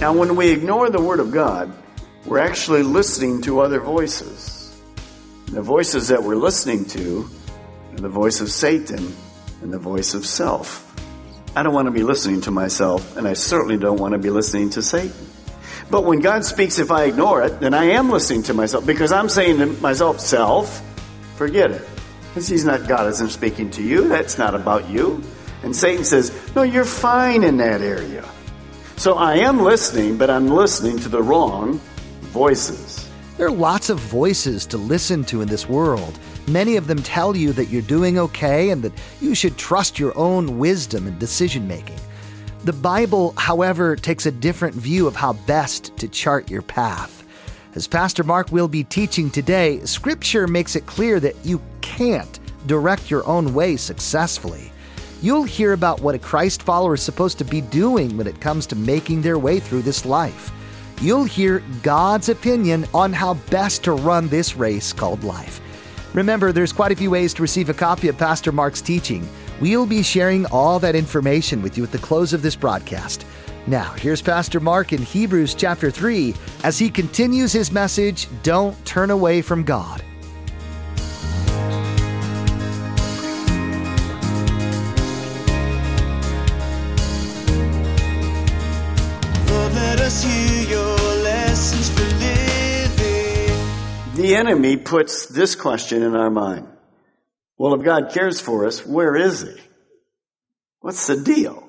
Now, when we ignore the Word of God, we're actually listening to other voices. The voices that we're listening to are the voice of Satan and the voice of self. I don't want to be listening to myself, and I certainly don't want to be listening to Satan. But when God speaks, if I ignore it, then I am listening to myself because I'm saying to myself, self, forget it. Because He's not, God isn't speaking to you. That's not about you. And Satan says, no, you're fine in that area. So I am listening, but I'm listening to the wrong voices. There are lots of voices to listen to in this world. Many of them tell you that you're doing okay and that you should trust your own wisdom and decision making. The Bible, however, takes a different view of how best to chart your path. As Pastor Mark will be teaching today, Scripture makes it clear that you can't direct your own way successfully. You'll hear about what a Christ follower is supposed to be doing when it comes to making their way through this life. You'll hear God's opinion on how best to run this race called life. Remember, there's quite a few ways to receive a copy of Pastor Mark's teaching. We'll be sharing all that information with you at the close of this broadcast. Now, here's Pastor Mark in Hebrews chapter 3 as he continues his message Don't Turn Away from God. Enemy puts this question in our mind. Well, if God cares for us, where is He? What's the deal?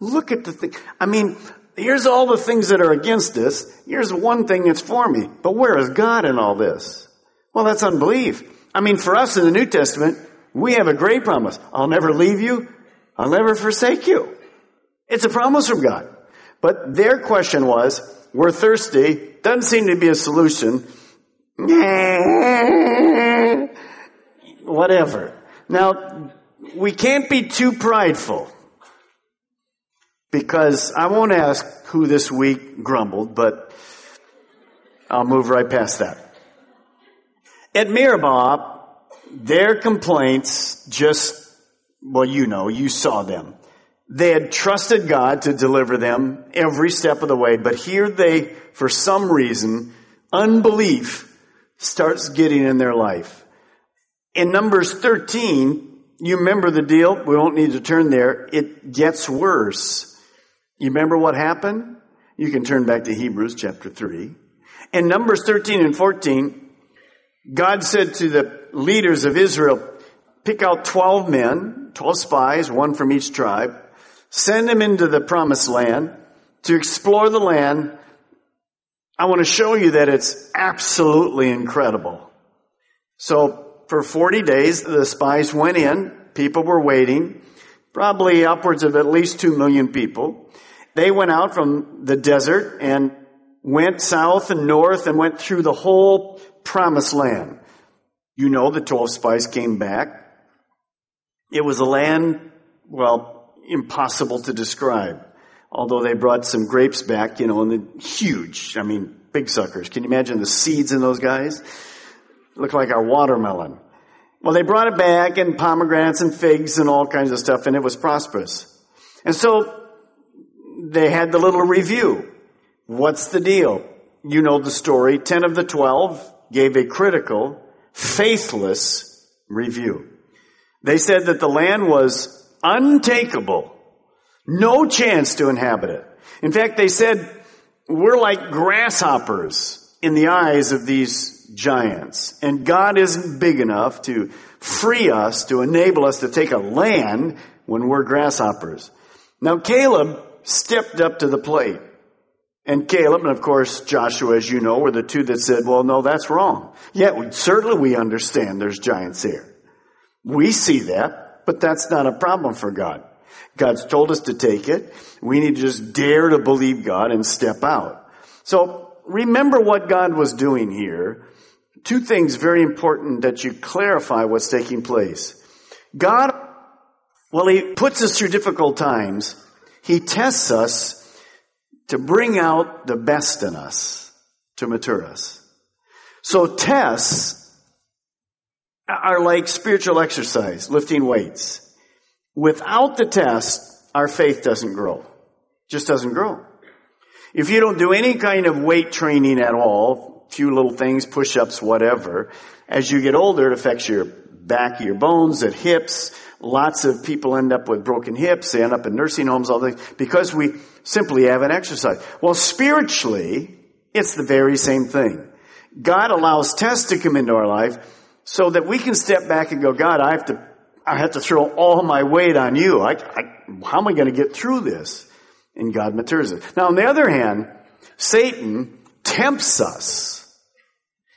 Look at the thing. I mean, here's all the things that are against us. Here's one thing that's for me. But where is God in all this? Well, that's unbelief. I mean, for us in the New Testament, we have a great promise. I'll never leave you. I'll never forsake you. It's a promise from God. But their question was, we're thirsty. Doesn't seem to be a solution. Whatever. Now, we can't be too prideful. Because I won't ask who this week grumbled, but I'll move right past that. At Meribah, their complaints just, well, you know, you saw them. They had trusted God to deliver them every step of the way, but here they, for some reason, unbelief starts getting in their life. In Numbers 13, you remember the deal? We won't need to turn there. It gets worse. You remember what happened? You can turn back to Hebrews chapter 3. In Numbers 13 and 14, God said to the leaders of Israel, pick out 12 men, 12 spies, one from each tribe, send them into the promised land to explore the land. I want to show you that it's absolutely incredible. So for 40 days, the spies went in, people were waiting, probably upwards of at least 2 million people. They went out from the desert and went south and north and went through the whole promised land. You know the 12 spies came back. It was a land, well, impossible to describe. Although they brought some grapes back, you know, and the huge, I mean, big suckers. Can you imagine the seeds in those guys? Look like our watermelon. Well, they brought it back and pomegranates and figs and all kinds of stuff and it was prosperous. And so they had the little review. What's the deal? You know the story. Ten of the twelve gave a critical, faithless review. They said that the land was untakeable. No chance to inhabit it. In fact, they said, we're like grasshoppers in the eyes of these giants. And God isn't big enough to free us, to enable us to take a land when we're grasshoppers. Now Caleb stepped up to the plate And Caleb, and of course Joshua, as you know, were the two that said, well, no, that's wrong. Yet, we, certainly we understand there's giants here. We see that, but that's not a problem for God. God's told us to take it. We need to just dare to believe God and step out. So, remember what God was doing here. Two things very important that you clarify what's taking place. God, well, He puts us through difficult times. He tests us to bring out the best in us, to mature us. So tests are like spiritual exercise, lifting weights. Without the test, our faith doesn't grow. Just doesn't grow. If you don't do any kind of weight training at all, few little things, push-ups, whatever, as you get older, it affects your back your bones, at hips. Lots of people end up with broken hips. They end up in nursing homes, all things, because we simply haven't exercised. Well, spiritually, it's the very same thing. God allows tests to come into our life so that we can step back and go, God, I have to, I have to throw all my weight on you. I, I, how am I going to get through this? And God matures it. Now, on the other hand, Satan tempts us.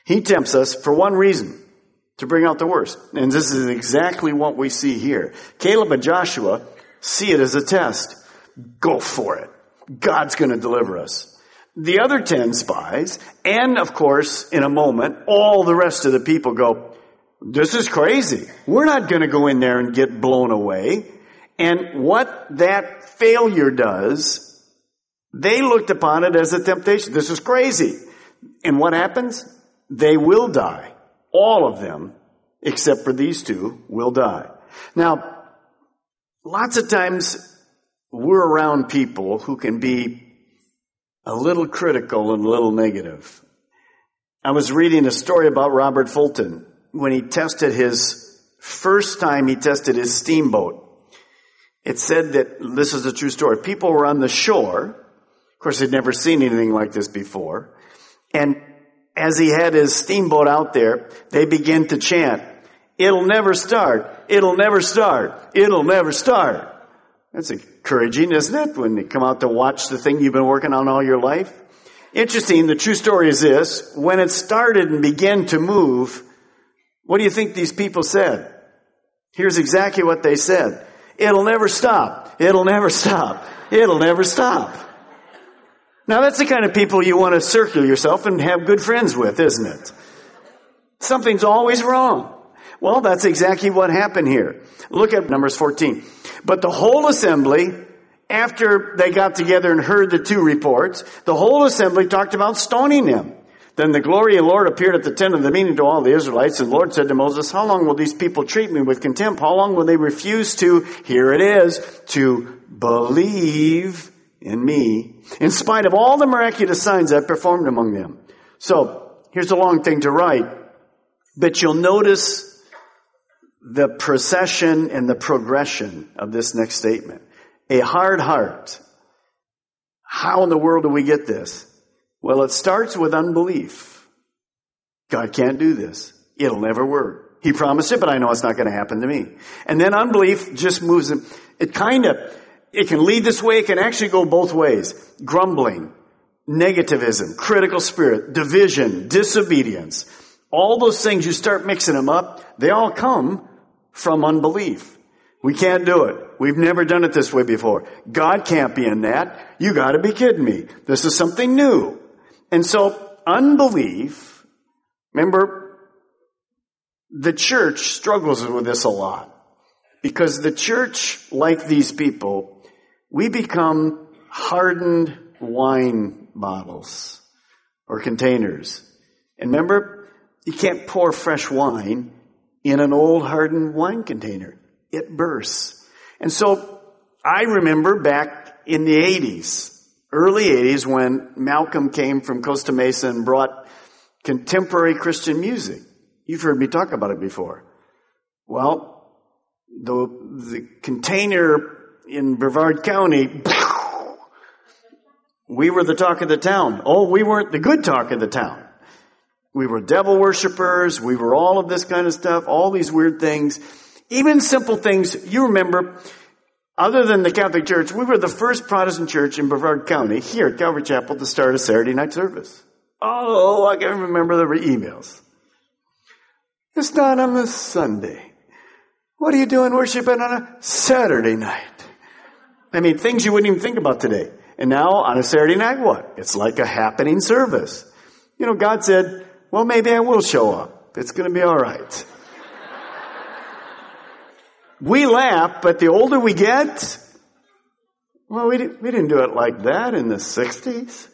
He tempts us for one reason to bring out the worst. And this is exactly what we see here. Caleb and Joshua see it as a test. Go for it. God's going to deliver us. The other 10 spies, and of course, in a moment, all the rest of the people go, this is crazy. We're not going to go in there and get blown away. And what that failure does, they looked upon it as a temptation. This is crazy. And what happens? They will die. All of them, except for these two, will die. Now, lots of times we're around people who can be a little critical and a little negative. I was reading a story about Robert Fulton when he tested his first time he tested his steamboat. It said that this is a true story. People were on the shore. Of course, they'd never seen anything like this before. And as he had his steamboat out there, they began to chant, it'll never start, it'll never start, it'll never start. That's encouraging, isn't it? When you come out to watch the thing you've been working on all your life. Interesting, the true story is this, when it started and began to move, what do you think these people said? Here's exactly what they said. It'll never stop. It'll never stop. It'll never stop. Now that's the kind of people you want to circle yourself and have good friends with, isn't it? Something's always wrong. Well, that's exactly what happened here. Look at Numbers 14. But the whole assembly, after they got together and heard the two reports, the whole assembly talked about stoning him. Then the glory of the Lord appeared at the tent of the meeting to all the Israelites, and the Lord said to Moses, How long will these people treat me with contempt? How long will they refuse to, here it is, to believe in me, in spite of all the miraculous signs I've performed among them. So, here's a long thing to write, but you'll notice the procession and the progression of this next statement. A hard heart. How in the world do we get this? Well, it starts with unbelief. God can't do this. It'll never work. He promised it, but I know it's not going to happen to me. And then unbelief just moves him. It kind of, it can lead this way. It can actually go both ways. Grumbling, negativism, critical spirit, division, disobedience. All those things, you start mixing them up, they all come from unbelief. We can't do it. We've never done it this way before. God can't be in that. You gotta be kidding me. This is something new. And so, unbelief, remember, the church struggles with this a lot. Because the church, like these people, we become hardened wine bottles or containers. And remember, you can't pour fresh wine in an old hardened wine container. It bursts. And so I remember back in the 80s, early 80s when Malcolm came from Costa Mesa and brought contemporary Christian music. You've heard me talk about it before. Well, the, the container in Brevard County, we were the talk of the town. Oh, we weren't the good talk of the town. We were devil worshippers. We were all of this kind of stuff, all these weird things. Even simple things. You remember, Other than the Catholic Church, we were the first Protestant church in Brevard County here at Calvary Chapel to start a Saturday night service. Oh, I can remember the emails. It's not on a Sunday. What are you doing worshiping on a Saturday night? I mean, things you wouldn't even think about today. And now on a Saturday night, what? It's like a happening service. You know, God said, well, maybe I will show up. It's going to be all right. We laugh, but the older we get, well, we didn't, we didn't do it like that in the 60s.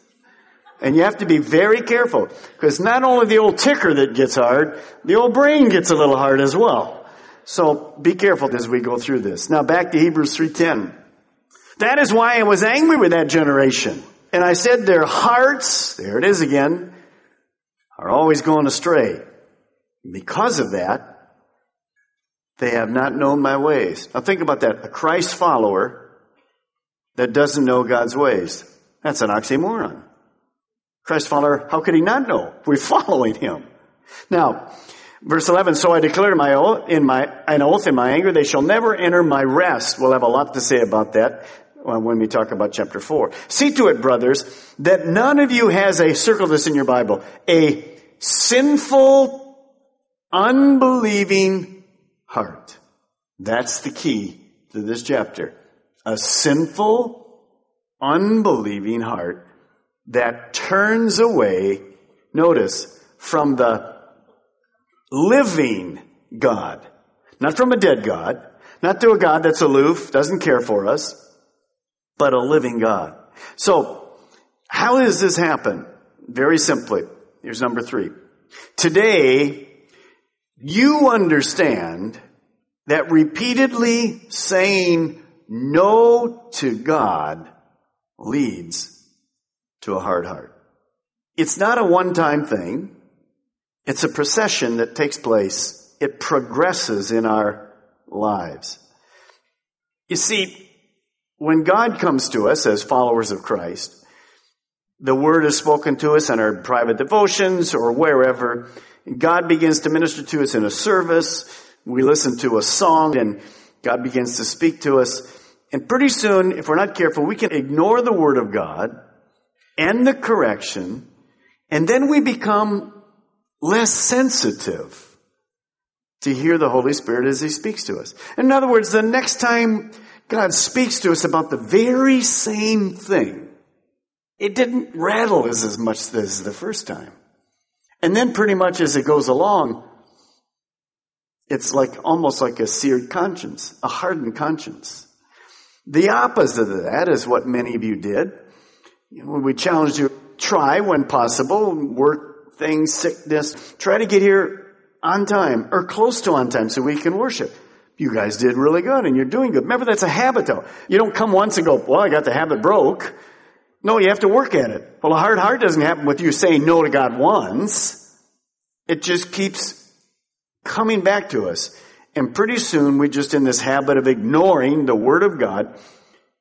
And you have to be very careful because not only the old ticker that gets hard, the old brain gets a little hard as well. So be careful as we go through this. Now back to Hebrews 3:10. That is why I was angry with that generation. And I said their hearts, there it is again, are always going astray. Because of that, they have not known my ways. Now think about that. A Christ follower that doesn't know God's ways. That's an oxymoron. Christ follower, how could he not know? We're following him. Now, verse 11, so I declare my oath, in my, an oath in my anger, they shall never enter my rest. We'll have a lot to say about that uh, when we talk about chapter 4. See to it, brothers, that none of you has a, circle this in your Bible, a sinful, unbelieving heart. That's the key to this chapter. A sinful, unbelieving heart that turns away, notice, from the living God. Not from a dead God, not to a God that's aloof, doesn't care for us, but a living God. So, how does this happen? Very simply. Here's number three. Today, you understand that repeatedly saying no to God leads to a hard heart. It's not a one-time thing. It's a procession that takes place. It progresses in our lives. You see, when God comes to us as followers of Christ, the word is spoken to us in our private devotions or wherever. God begins to minister to us in a service. We listen to a song and God begins to speak to us. And pretty soon, if we're not careful, we can ignore the word of God and the correction, and then we become less sensitive to hear the Holy Spirit as He speaks to us. In other words, the next time God speaks to us about the very same thing, it didn't rattle us as much as the first time. And then pretty much as it goes along, it's like almost like a seared conscience, a hardened conscience. The opposite of that is what many of you did. When we challenged you, try when possible, work things, sickness, try to get here on time or close to on time so we can worship. You guys did really good and you're doing good. Remember, that's a habit though. You don't come once and go, well, I got the habit broke. No, you have to work at it. Well, a hard heart doesn't happen with you saying no to God once. It just keeps coming back to us. And pretty soon we're just in this habit of ignoring the Word of God.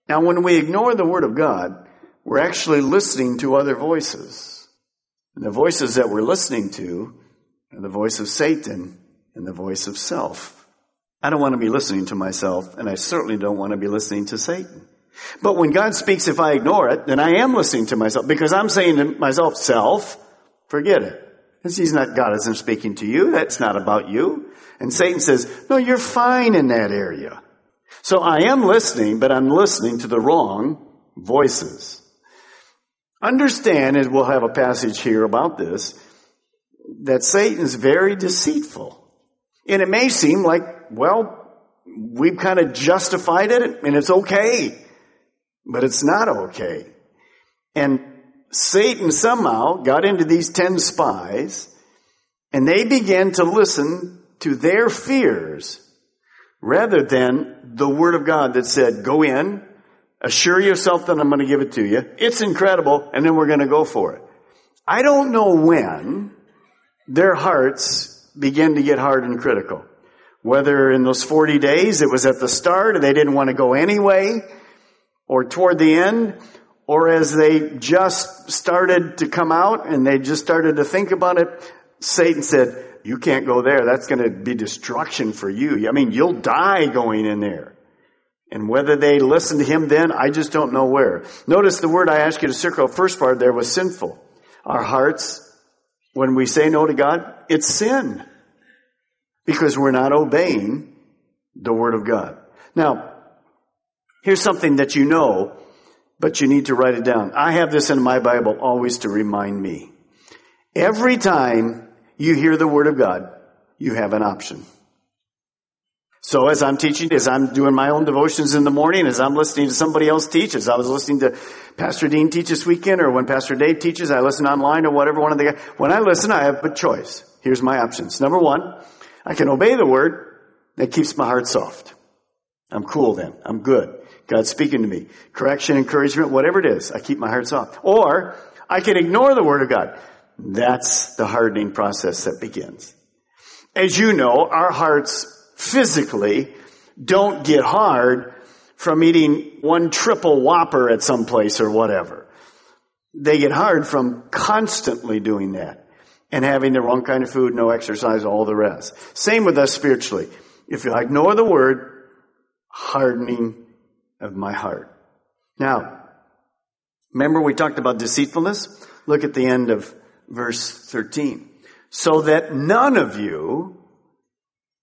Now, when we ignore the Word of God, we're actually listening to other voices. And the voices that we're listening to are the voice of Satan and the voice of self. I don't want to be listening to myself, and I certainly don't want to be listening to Satan. But when God speaks, if I ignore it, then I am listening to myself because I'm saying to myself, self, forget it. Because he's not, God isn't speaking to you. That's not about you. And Satan says, no, you're fine in that area. So I am listening, but I'm listening to the wrong voices. Understand, and we'll have a passage here about this, that Satan's very deceitful. And it may seem like, well, we've kind of justified it and it's okay. But it's not okay. And Satan somehow got into these ten spies and they began to listen to their fears rather than the word of God that said, go in, assure yourself that I'm going to give it to you. It's incredible. And then we're going to go for it. I don't know when their hearts began to get hard and critical. Whether in those 40 days it was at the start and they didn't want to go anyway, or toward the end, or as they just started to come out and they just started to think about it, Satan said, you can't go there. That's going to be destruction for you. I mean, you'll die going in there. And whether they listened to him then, I just don't know where. Notice the word I asked you to circle, first part there was sinful. Our hearts, when we say no to God, it's sin. Because we're not obeying the word of God. Now, here's something that you know, but you need to write it down. I have this in my Bible always to remind me. Every time you hear the word of God, you have an option. So as I'm teaching, as I'm doing my own devotions in the morning, as I'm listening to somebody else teach, as I was listening to Pastor Dean teach this weekend, or when Pastor Dave teaches, I listen online or whatever one of the guys. When I listen, I have a choice. Here's my options. Number one, I can obey the word that keeps my heart soft. I'm cool then. I'm good. God's speaking to me. Correction, encouragement, whatever it is, I keep my heart soft. Or I can ignore the word of God. That's the hardening process that begins. As you know, our hearts physically don't get hard from eating one triple whopper at some place or whatever. They get hard from constantly doing that and having the wrong kind of food, no exercise, all the rest. Same with us spiritually. If you ignore the word, hardening of my heart. Now, remember we talked about deceitfulness? Look at the end of verse 13. So that none of you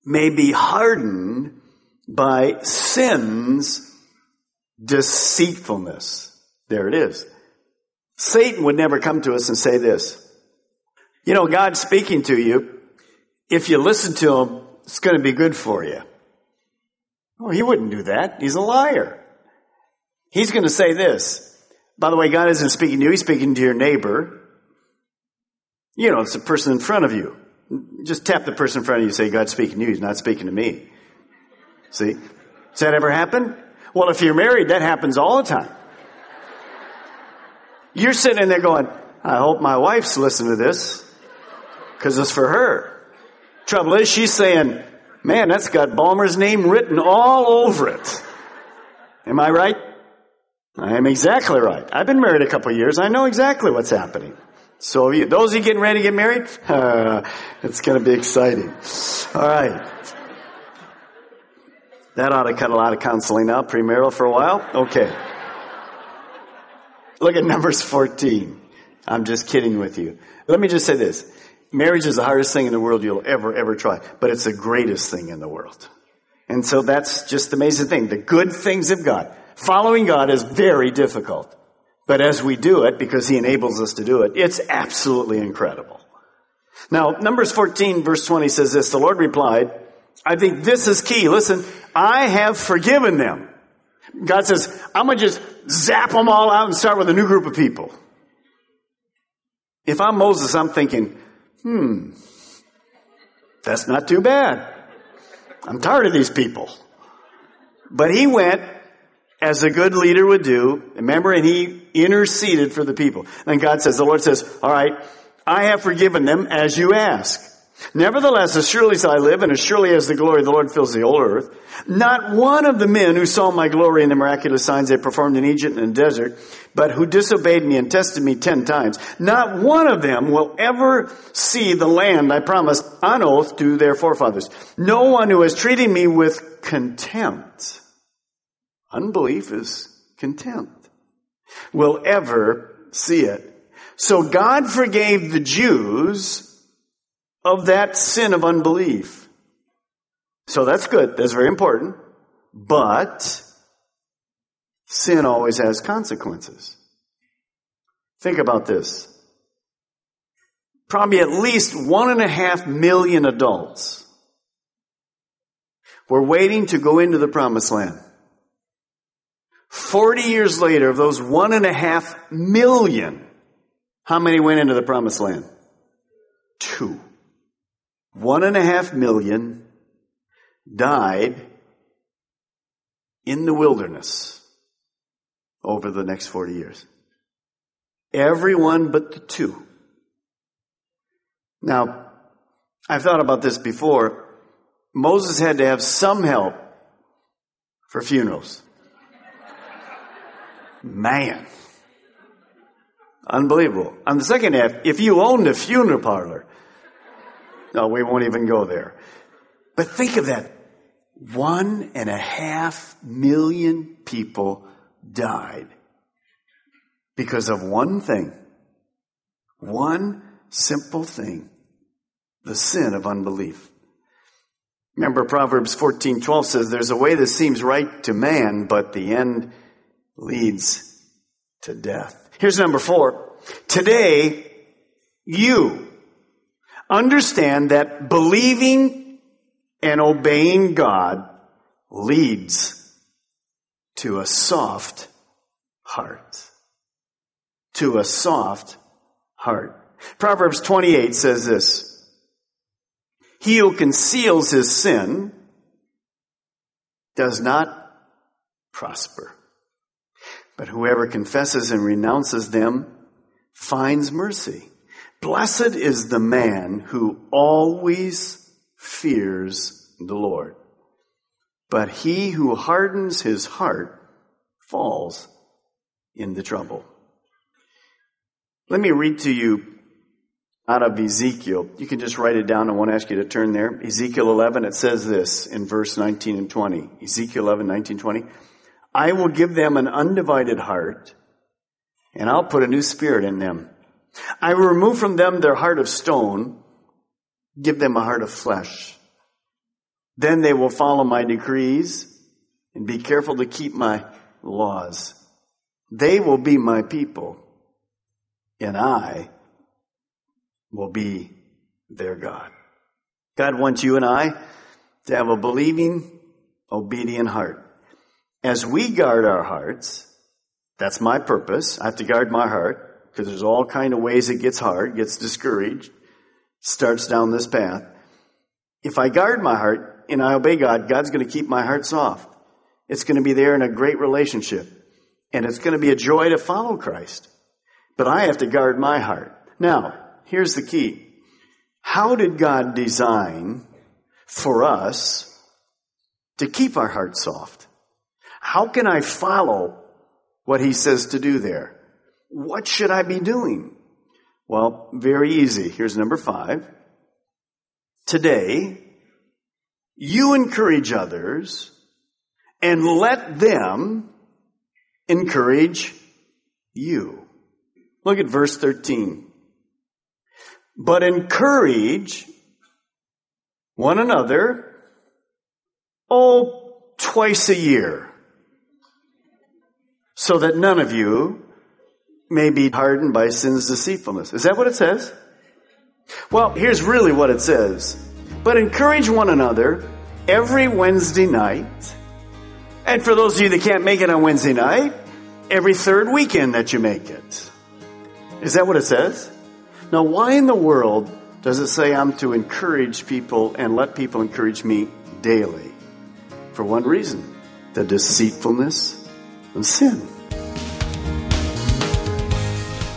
may be hardened by sin's deceitfulness. There it is. Satan would never come to us and say this. You know, God's speaking to you. If you listen to him, it's going to be good for you. Oh, he wouldn't do that. He's a liar. He's going to say this. By the way, God isn't speaking to you. He's speaking to your neighbor. You know, it's the person in front of you. Just tap the person in front of you and say, God's speaking to you. He's not speaking to me. See? Does that ever happen? Well, if you're married, that happens all the time. You're sitting there going, I hope my wife's listening to this because it's for her. Trouble is, she's saying, man, that's got Balmer's name written all over it. Am I right? I am exactly right. I've been married a couple years. I know exactly what's happening. So those of you getting ready to get married, uh, it's going to be exciting. All right. That ought to cut a lot of counseling out, premarital for a while. Okay. Look at Numbers 14. I'm just kidding with you. Let me just say this. Marriage is the hardest thing in the world you'll ever, ever try, but it's the greatest thing in the world. And so that's just the amazing thing. The good things of God. Following God is very difficult. But as we do it, because He enables us to do it, it's absolutely incredible. Now, Numbers 14 verse 20 says this, the Lord replied, I think this is key. Listen, I have forgiven them. God says, I'm gonna just zap them all out and start with a new group of people. If I'm Moses, I'm thinking, hmm, that's not too bad. I'm tired of these people. But he went as a good leader would do. Remember, and he interceded for the people. And God says, the Lord says, all right, I have forgiven them as you ask. Nevertheless, as surely as I live and as surely as the glory of the Lord fills the whole earth, not one of the men who saw my glory and the miraculous signs I performed in Egypt and the desert, but who disobeyed me and tested me ten times, not one of them will ever see the land I promised on oath to their forefathers. No one who has treated me with contempt Unbelief is contempt. Will ever see it. So God forgave the Jews of that sin of unbelief. So that's good. That's very important. But sin always has consequences. Think about this. Probably at least one and a half million adults were waiting to go into the promised land. 40 years later, of those one and a half million, how many went into the promised land? Two. One and a half million died in the wilderness over the next 40 years. Everyone but the two. Now, I've thought about this before. Moses had to have some help for funerals. Man. Unbelievable. On the second half, if you owned a funeral parlor, no, we won't even go there. But think of that. one and a half million people died because of one thing. One simple thing. The sin of unbelief. Remember Proverbs 14:12 says there's a way that seems right to man, but the end leads to death. Here's number 4. Today you understand that believing and obeying God leads to a soft heart. To a soft heart. Proverbs 28 says this. He who conceals his sin does not prosper. But whoever confesses and renounces them finds mercy. Blessed is the man who always fears the Lord. But he who hardens his heart falls into trouble. Let me read to you out of Ezekiel. You can just write it down. I won't ask you to turn there. Ezekiel 11, it says this in verse 19 and 20. Ezekiel 11, 19, 20. I will give them an undivided heart and I'll put a new spirit in them. I will remove from them their heart of stone, give them a heart of flesh. Then they will follow my decrees and be careful to keep my laws. They will be my people and I will be their God. God wants you and I to have a believing, obedient heart. As we guard our hearts, that's my purpose. I have to guard my heart because there's all kind of ways it gets hard, gets discouraged, starts down this path. If I guard my heart and I obey God, God's going to keep my heart soft. It's going to be there in a great relationship. And it's going to be a joy to follow Christ. But I have to guard my heart. Now, here's the key. How did God design for us to keep our heart soft? How can I follow what he says to do there? What should I be doing? Well, very easy. Here's number five. Today, you encourage others and let them encourage you. Look at verse 13 but encourage one another, oh, twice a year, so that none of you may be hardened by sin's deceitfulness. Is that what it says? Well, here's really what it says. But encourage one another every Wednesday night. And for those of you that can't make it on Wednesday night, every third weekend that you make it. Is that what it says? Now, why in the world does it say I'm to encourage people and let people encourage me daily? For one reason the deceitfulness of sin.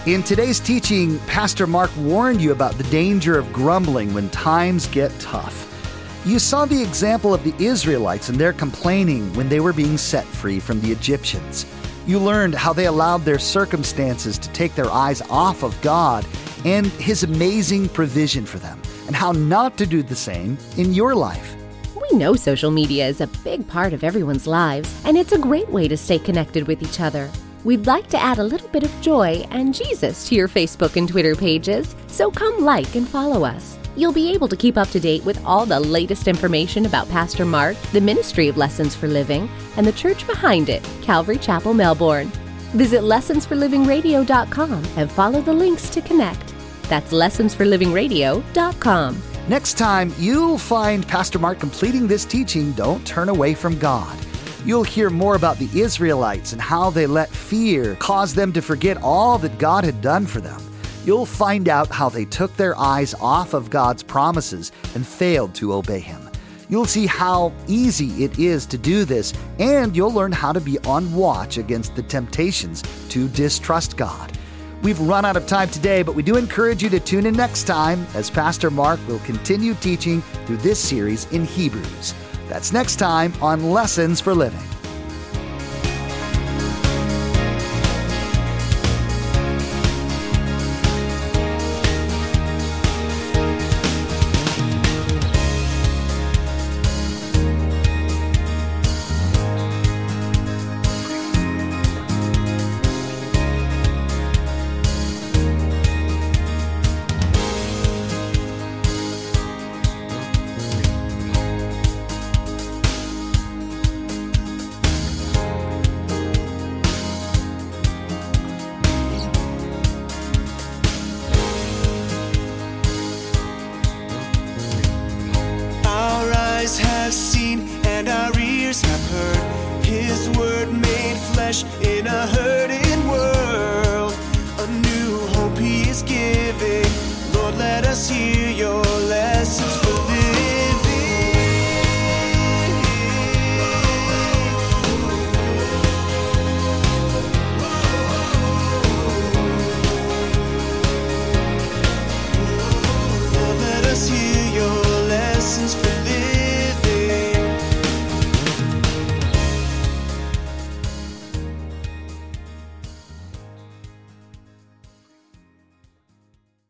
In today's teaching, Pastor Mark warned you about the danger of grumbling when times get tough. You saw the example of the Israelites and their complaining when they were being set free from the Egyptians. You learned how they allowed their circumstances to take their eyes off of God and His amazing provision for them, and how not to do the same in your life. We know social media is a big part of everyone's lives, and it's a great way to stay connected with each other. We'd like to add a little bit of joy and Jesus to your Facebook and Twitter pages, so come like and follow us. You'll be able to keep up to date with all the latest information about Pastor Mark, the Ministry of Lessons for Living, and the church behind it, Calvary Chapel, Melbourne. Visit lessonsforlivingradio.com and follow the links to connect. That's lessonsforlivingradio.com. Next time you'll find Pastor Mark completing this teaching, Don't Turn Away from God. You'll hear more about the Israelites and how they let fear cause them to forget all that God had done for them. You'll find out how they took their eyes off of God's promises and failed to obey Him. You'll see how easy it is to do this, and you'll learn how to be on watch against the temptations to distrust God. We've run out of time today, but we do encourage you to tune in next time as Pastor Mark will continue teaching through this series in Hebrews. That's next time on Lessons for Living. A